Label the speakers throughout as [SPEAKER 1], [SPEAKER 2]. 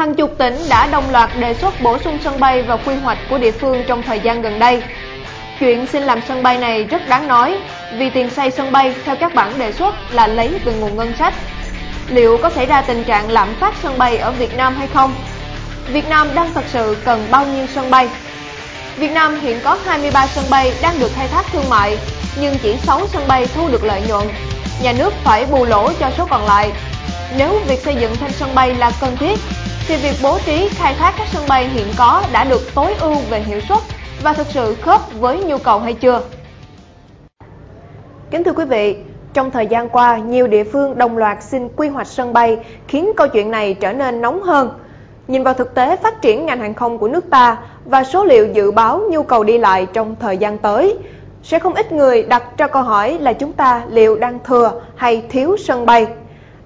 [SPEAKER 1] Hàng chục tỉnh đã đồng loạt đề xuất bổ sung sân bay vào quy hoạch của địa phương trong thời gian gần đây. Chuyện xin làm sân bay này rất đáng nói vì tiền xây sân bay theo các bản đề xuất là lấy từ nguồn ngân sách. Liệu có xảy ra tình trạng lạm phát sân bay ở Việt Nam hay không? Việt Nam đang thật sự cần bao nhiêu sân bay? Việt Nam hiện có 23 sân bay đang được khai thác thương mại, nhưng chỉ 6 sân bay thu được lợi nhuận. Nhà nước phải bù lỗ cho số còn lại. Nếu việc xây dựng thêm sân bay là cần thiết, thì việc bố trí khai thác các sân bay hiện có đã được tối ưu về hiệu suất và thực sự khớp với nhu cầu hay chưa? Kính thưa quý vị, trong thời gian qua, nhiều địa phương đồng loạt xin quy hoạch sân bay khiến câu chuyện này trở nên nóng hơn. Nhìn vào thực tế phát triển ngành hàng không của nước ta và số liệu dự báo nhu cầu đi lại trong thời gian tới, sẽ không ít người đặt ra câu hỏi là chúng ta liệu đang thừa hay thiếu sân bay.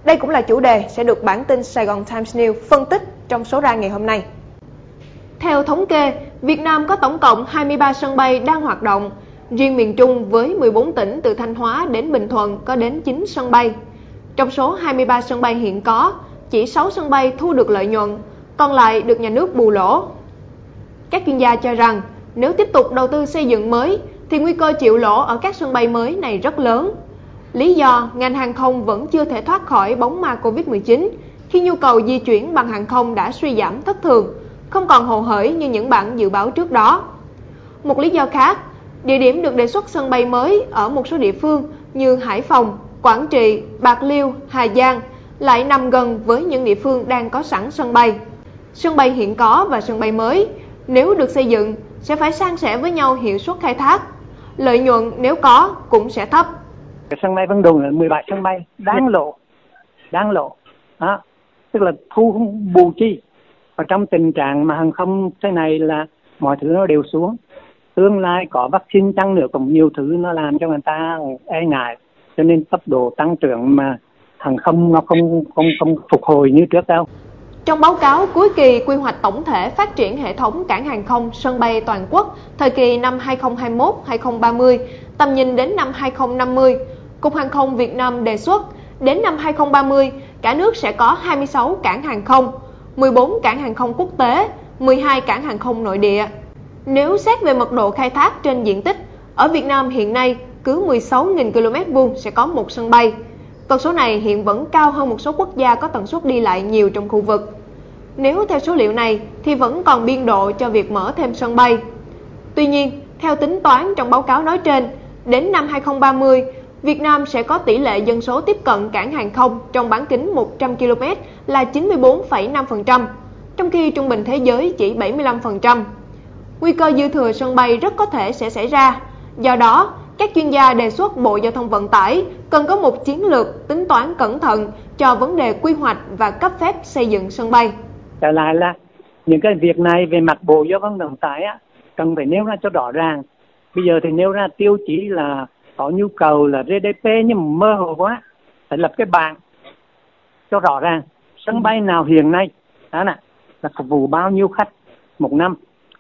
[SPEAKER 1] Đây cũng là chủ đề sẽ được bản tin Sài Gòn Times News phân tích trong số ra ngày hôm nay. Theo thống kê, Việt Nam có tổng cộng 23 sân bay đang hoạt động. Riêng miền Trung với 14 tỉnh từ Thanh Hóa đến Bình Thuận có đến 9 sân bay. Trong số 23 sân bay hiện có, chỉ 6 sân bay thu được lợi nhuận, còn lại được nhà nước bù lỗ. Các chuyên gia cho rằng, nếu tiếp tục đầu tư xây dựng mới, thì nguy cơ chịu lỗ ở các sân bay mới này rất lớn. Lý do ngành hàng không vẫn chưa thể thoát khỏi bóng ma Covid-19 khi nhu cầu di chuyển bằng hàng không đã suy giảm thất thường, không còn hồ hởi như những bản dự báo trước đó. Một lý do khác, địa điểm được đề xuất sân bay mới ở một số địa phương như Hải Phòng, Quảng Trị, Bạc Liêu, Hà Giang lại nằm gần với những địa phương đang có sẵn sân bay. Sân bay hiện có và sân bay mới, nếu được xây dựng, sẽ phải san sẻ với nhau hiệu suất khai thác. Lợi nhuận nếu có cũng sẽ thấp.
[SPEAKER 2] Sân bay Vân Đồn là 17 sân bay đáng lộ, đáng lộ. Đó. Tức là thu không bù chi. Và trong tình trạng mà hàng không thế này là mọi thứ nó đều xuống. Tương lai có vaccine tăng nữa còn nhiều thứ nó làm cho người ta e ngại. Cho nên tốc độ tăng trưởng mà hàng không nó không không không phục hồi như trước đâu.
[SPEAKER 1] Trong báo cáo cuối kỳ quy hoạch tổng thể phát triển hệ thống cảng hàng không sân bay toàn quốc thời kỳ năm 2021-2030, tầm nhìn đến năm 2050, Cục Hàng không Việt Nam đề xuất đến năm 2030, cả nước sẽ có 26 cảng hàng không, 14 cảng hàng không quốc tế, 12 cảng hàng không nội địa. Nếu xét về mật độ khai thác trên diện tích, ở Việt Nam hiện nay cứ 16.000 km vuông sẽ có một sân bay. Con số này hiện vẫn cao hơn một số quốc gia có tần suất đi lại nhiều trong khu vực. Nếu theo số liệu này thì vẫn còn biên độ cho việc mở thêm sân bay. Tuy nhiên, theo tính toán trong báo cáo nói trên, đến năm 2030, Việt Nam sẽ có tỷ lệ dân số tiếp cận cảng hàng không trong bán kính 100 km là 94,5%, trong khi trung bình thế giới chỉ 75%. Nguy cơ dư thừa sân bay rất có thể sẽ xảy ra. Do đó, các chuyên gia đề xuất Bộ Giao thông Vận tải cần có một chiến lược tính toán cẩn thận cho vấn đề quy hoạch và cấp phép xây dựng sân bay.
[SPEAKER 2] Trở lại là những cái việc này về mặt Bộ Giao thông Vận tải á, cần phải nêu ra cho rõ ràng. Bây giờ thì nêu ra tiêu chí là có nhu cầu là GDP nhưng mà mơ hồ quá. Phải lập cái bảng cho rõ ràng. Sân bay nào hiện nay đó nè, là phục vụ bao nhiêu khách một năm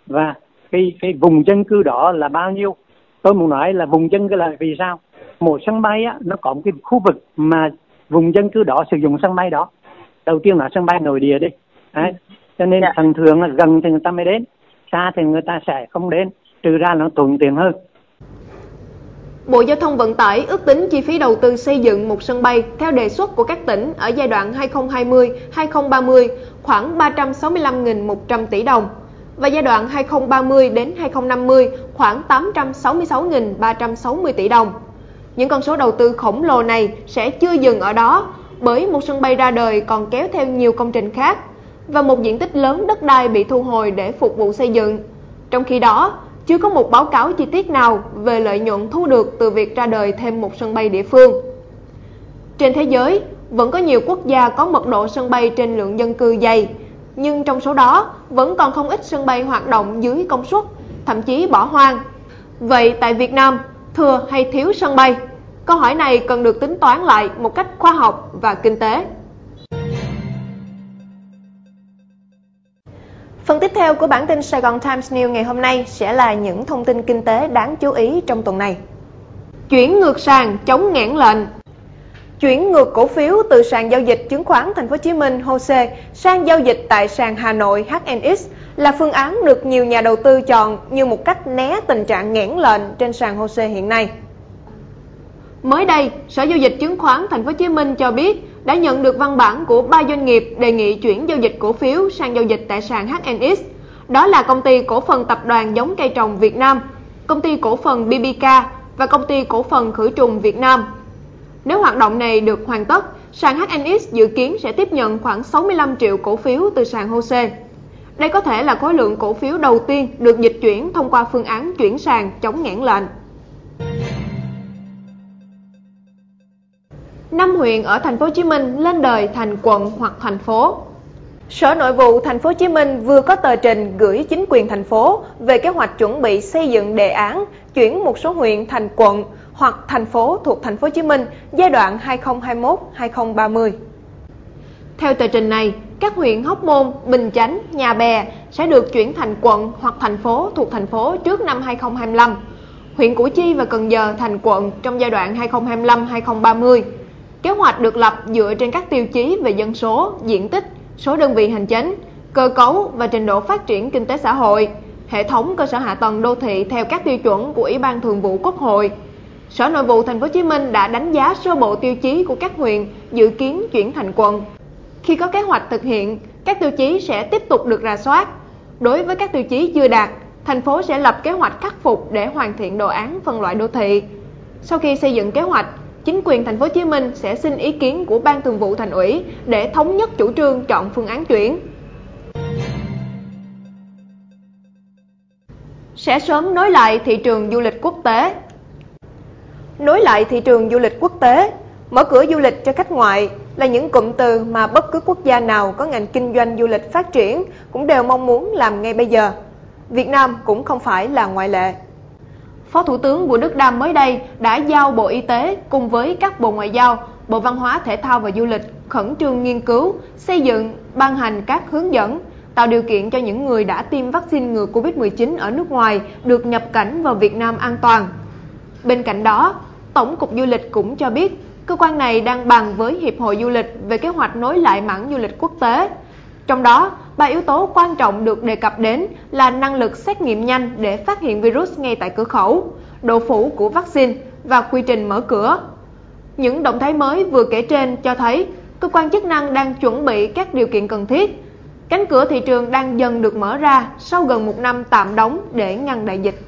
[SPEAKER 2] và cái cái vùng dân cư đó là bao nhiêu tôi muốn nói là vùng dân cư là vì sao một sân bay á nó có một cái khu vực mà vùng dân cư đó sử dụng sân bay đó đầu tiên là sân bay nội địa đi Đấy. cho nên dạ. thường thường là gần thì người ta mới đến xa thì người ta sẽ không đến trừ ra nó thuận tiện hơn
[SPEAKER 1] Bộ Giao thông Vận tải ước tính chi phí đầu tư xây dựng một sân bay theo đề xuất của các tỉnh ở giai đoạn 2020-2030 khoảng 365.100 tỷ đồng và giai đoạn 2030 đến 2050 khoảng 866.360 tỷ đồng. Những con số đầu tư khổng lồ này sẽ chưa dừng ở đó bởi một sân bay ra đời còn kéo theo nhiều công trình khác và một diện tích lớn đất đai bị thu hồi để phục vụ xây dựng. Trong khi đó, chưa có một báo cáo chi tiết nào về lợi nhuận thu được từ việc ra đời thêm một sân bay địa phương. Trên thế giới, vẫn có nhiều quốc gia có mật độ sân bay trên lượng dân cư dày, nhưng trong số đó vẫn còn không ít sân bay hoạt động dưới công suất, thậm chí bỏ hoang. Vậy tại Việt Nam, thừa hay thiếu sân bay? Câu hỏi này cần được tính toán lại một cách khoa học và kinh tế. Phần tiếp theo của bản tin Sài Gòn Times News ngày hôm nay sẽ là những thông tin kinh tế đáng chú ý trong tuần này. Chuyển ngược sàn chống ngãn lệnh Chuyển ngược cổ phiếu từ sàn giao dịch chứng khoán Thành phố Hồ Chí Minh HOSE sang giao dịch tại sàn Hà Nội HNX là phương án được nhiều nhà đầu tư chọn như một cách né tình trạng nghẽn lệnh trên sàn HOSE hiện nay. Mới đây, Sở giao dịch chứng khoán Thành phố Hồ Chí Minh cho biết đã nhận được văn bản của ba doanh nghiệp đề nghị chuyển giao dịch cổ phiếu sang giao dịch tại sàn HNX. Đó là công ty cổ phần tập đoàn giống cây trồng Việt Nam, công ty cổ phần BBK và công ty cổ phần khử trùng Việt Nam. Nếu hoạt động này được hoàn tất, sàn HNX dự kiến sẽ tiếp nhận khoảng 65 triệu cổ phiếu từ sàn HOSE. Đây có thể là khối lượng cổ phiếu đầu tiên được dịch chuyển thông qua phương án chuyển sàn chống ngãn lệnh. Năm huyện ở thành phố Hồ Chí Minh lên đời thành quận hoặc thành phố. Sở Nội vụ thành phố Hồ Chí Minh vừa có tờ trình gửi chính quyền thành phố về kế hoạch chuẩn bị xây dựng đề án chuyển một số huyện thành quận hoặc thành phố thuộc thành phố Hồ Chí Minh giai đoạn 2021-2030. Theo tờ trình này, các huyện Hóc Môn, Bình Chánh, Nhà Bè sẽ được chuyển thành quận hoặc thành phố thuộc thành phố trước năm 2025. Huyện Củ Chi và Cần Giờ thành quận trong giai đoạn 2025-2030. Kế hoạch được lập dựa trên các tiêu chí về dân số, diện tích, số đơn vị hành chính, cơ cấu và trình độ phát triển kinh tế xã hội, hệ thống cơ sở hạ tầng đô thị theo các tiêu chuẩn của Ủy ban Thường vụ Quốc hội. Sở Nội vụ Thành phố Hồ Chí Minh đã đánh giá sơ bộ tiêu chí của các huyện dự kiến chuyển thành quận. Khi có kế hoạch thực hiện, các tiêu chí sẽ tiếp tục được rà soát. Đối với các tiêu chí chưa đạt, thành phố sẽ lập kế hoạch khắc phục để hoàn thiện đồ án phân loại đô thị. Sau khi xây dựng kế hoạch, chính quyền thành phố Hồ Chí Minh sẽ xin ý kiến của Ban Thường vụ Thành ủy để thống nhất chủ trương chọn phương án chuyển. Sẽ sớm nối lại thị trường du lịch quốc tế. Nối lại thị trường du lịch quốc tế, mở cửa du lịch cho khách ngoại là những cụm từ mà bất cứ quốc gia nào có ngành kinh doanh du lịch phát triển cũng đều mong muốn làm ngay bây giờ. Việt Nam cũng không phải là ngoại lệ. Phó Thủ tướng Vũ Đức Đam mới đây đã giao Bộ Y tế cùng với các Bộ Ngoại giao, Bộ Văn hóa Thể thao và Du lịch khẩn trương nghiên cứu, xây dựng, ban hành các hướng dẫn, tạo điều kiện cho những người đã tiêm vaccine ngừa Covid-19 ở nước ngoài được nhập cảnh vào Việt Nam an toàn. Bên cạnh đó, Tổng cục Du lịch cũng cho biết cơ quan này đang bàn với Hiệp hội Du lịch về kế hoạch nối lại mảng du lịch quốc tế. Trong đó, ba yếu tố quan trọng được đề cập đến là năng lực xét nghiệm nhanh để phát hiện virus ngay tại cửa khẩu, độ phủ của vaccine và quy trình mở cửa. Những động thái mới vừa kể trên cho thấy cơ quan chức năng đang chuẩn bị các điều kiện cần thiết. Cánh cửa thị trường đang dần được mở ra sau gần một năm tạm đóng để ngăn đại dịch.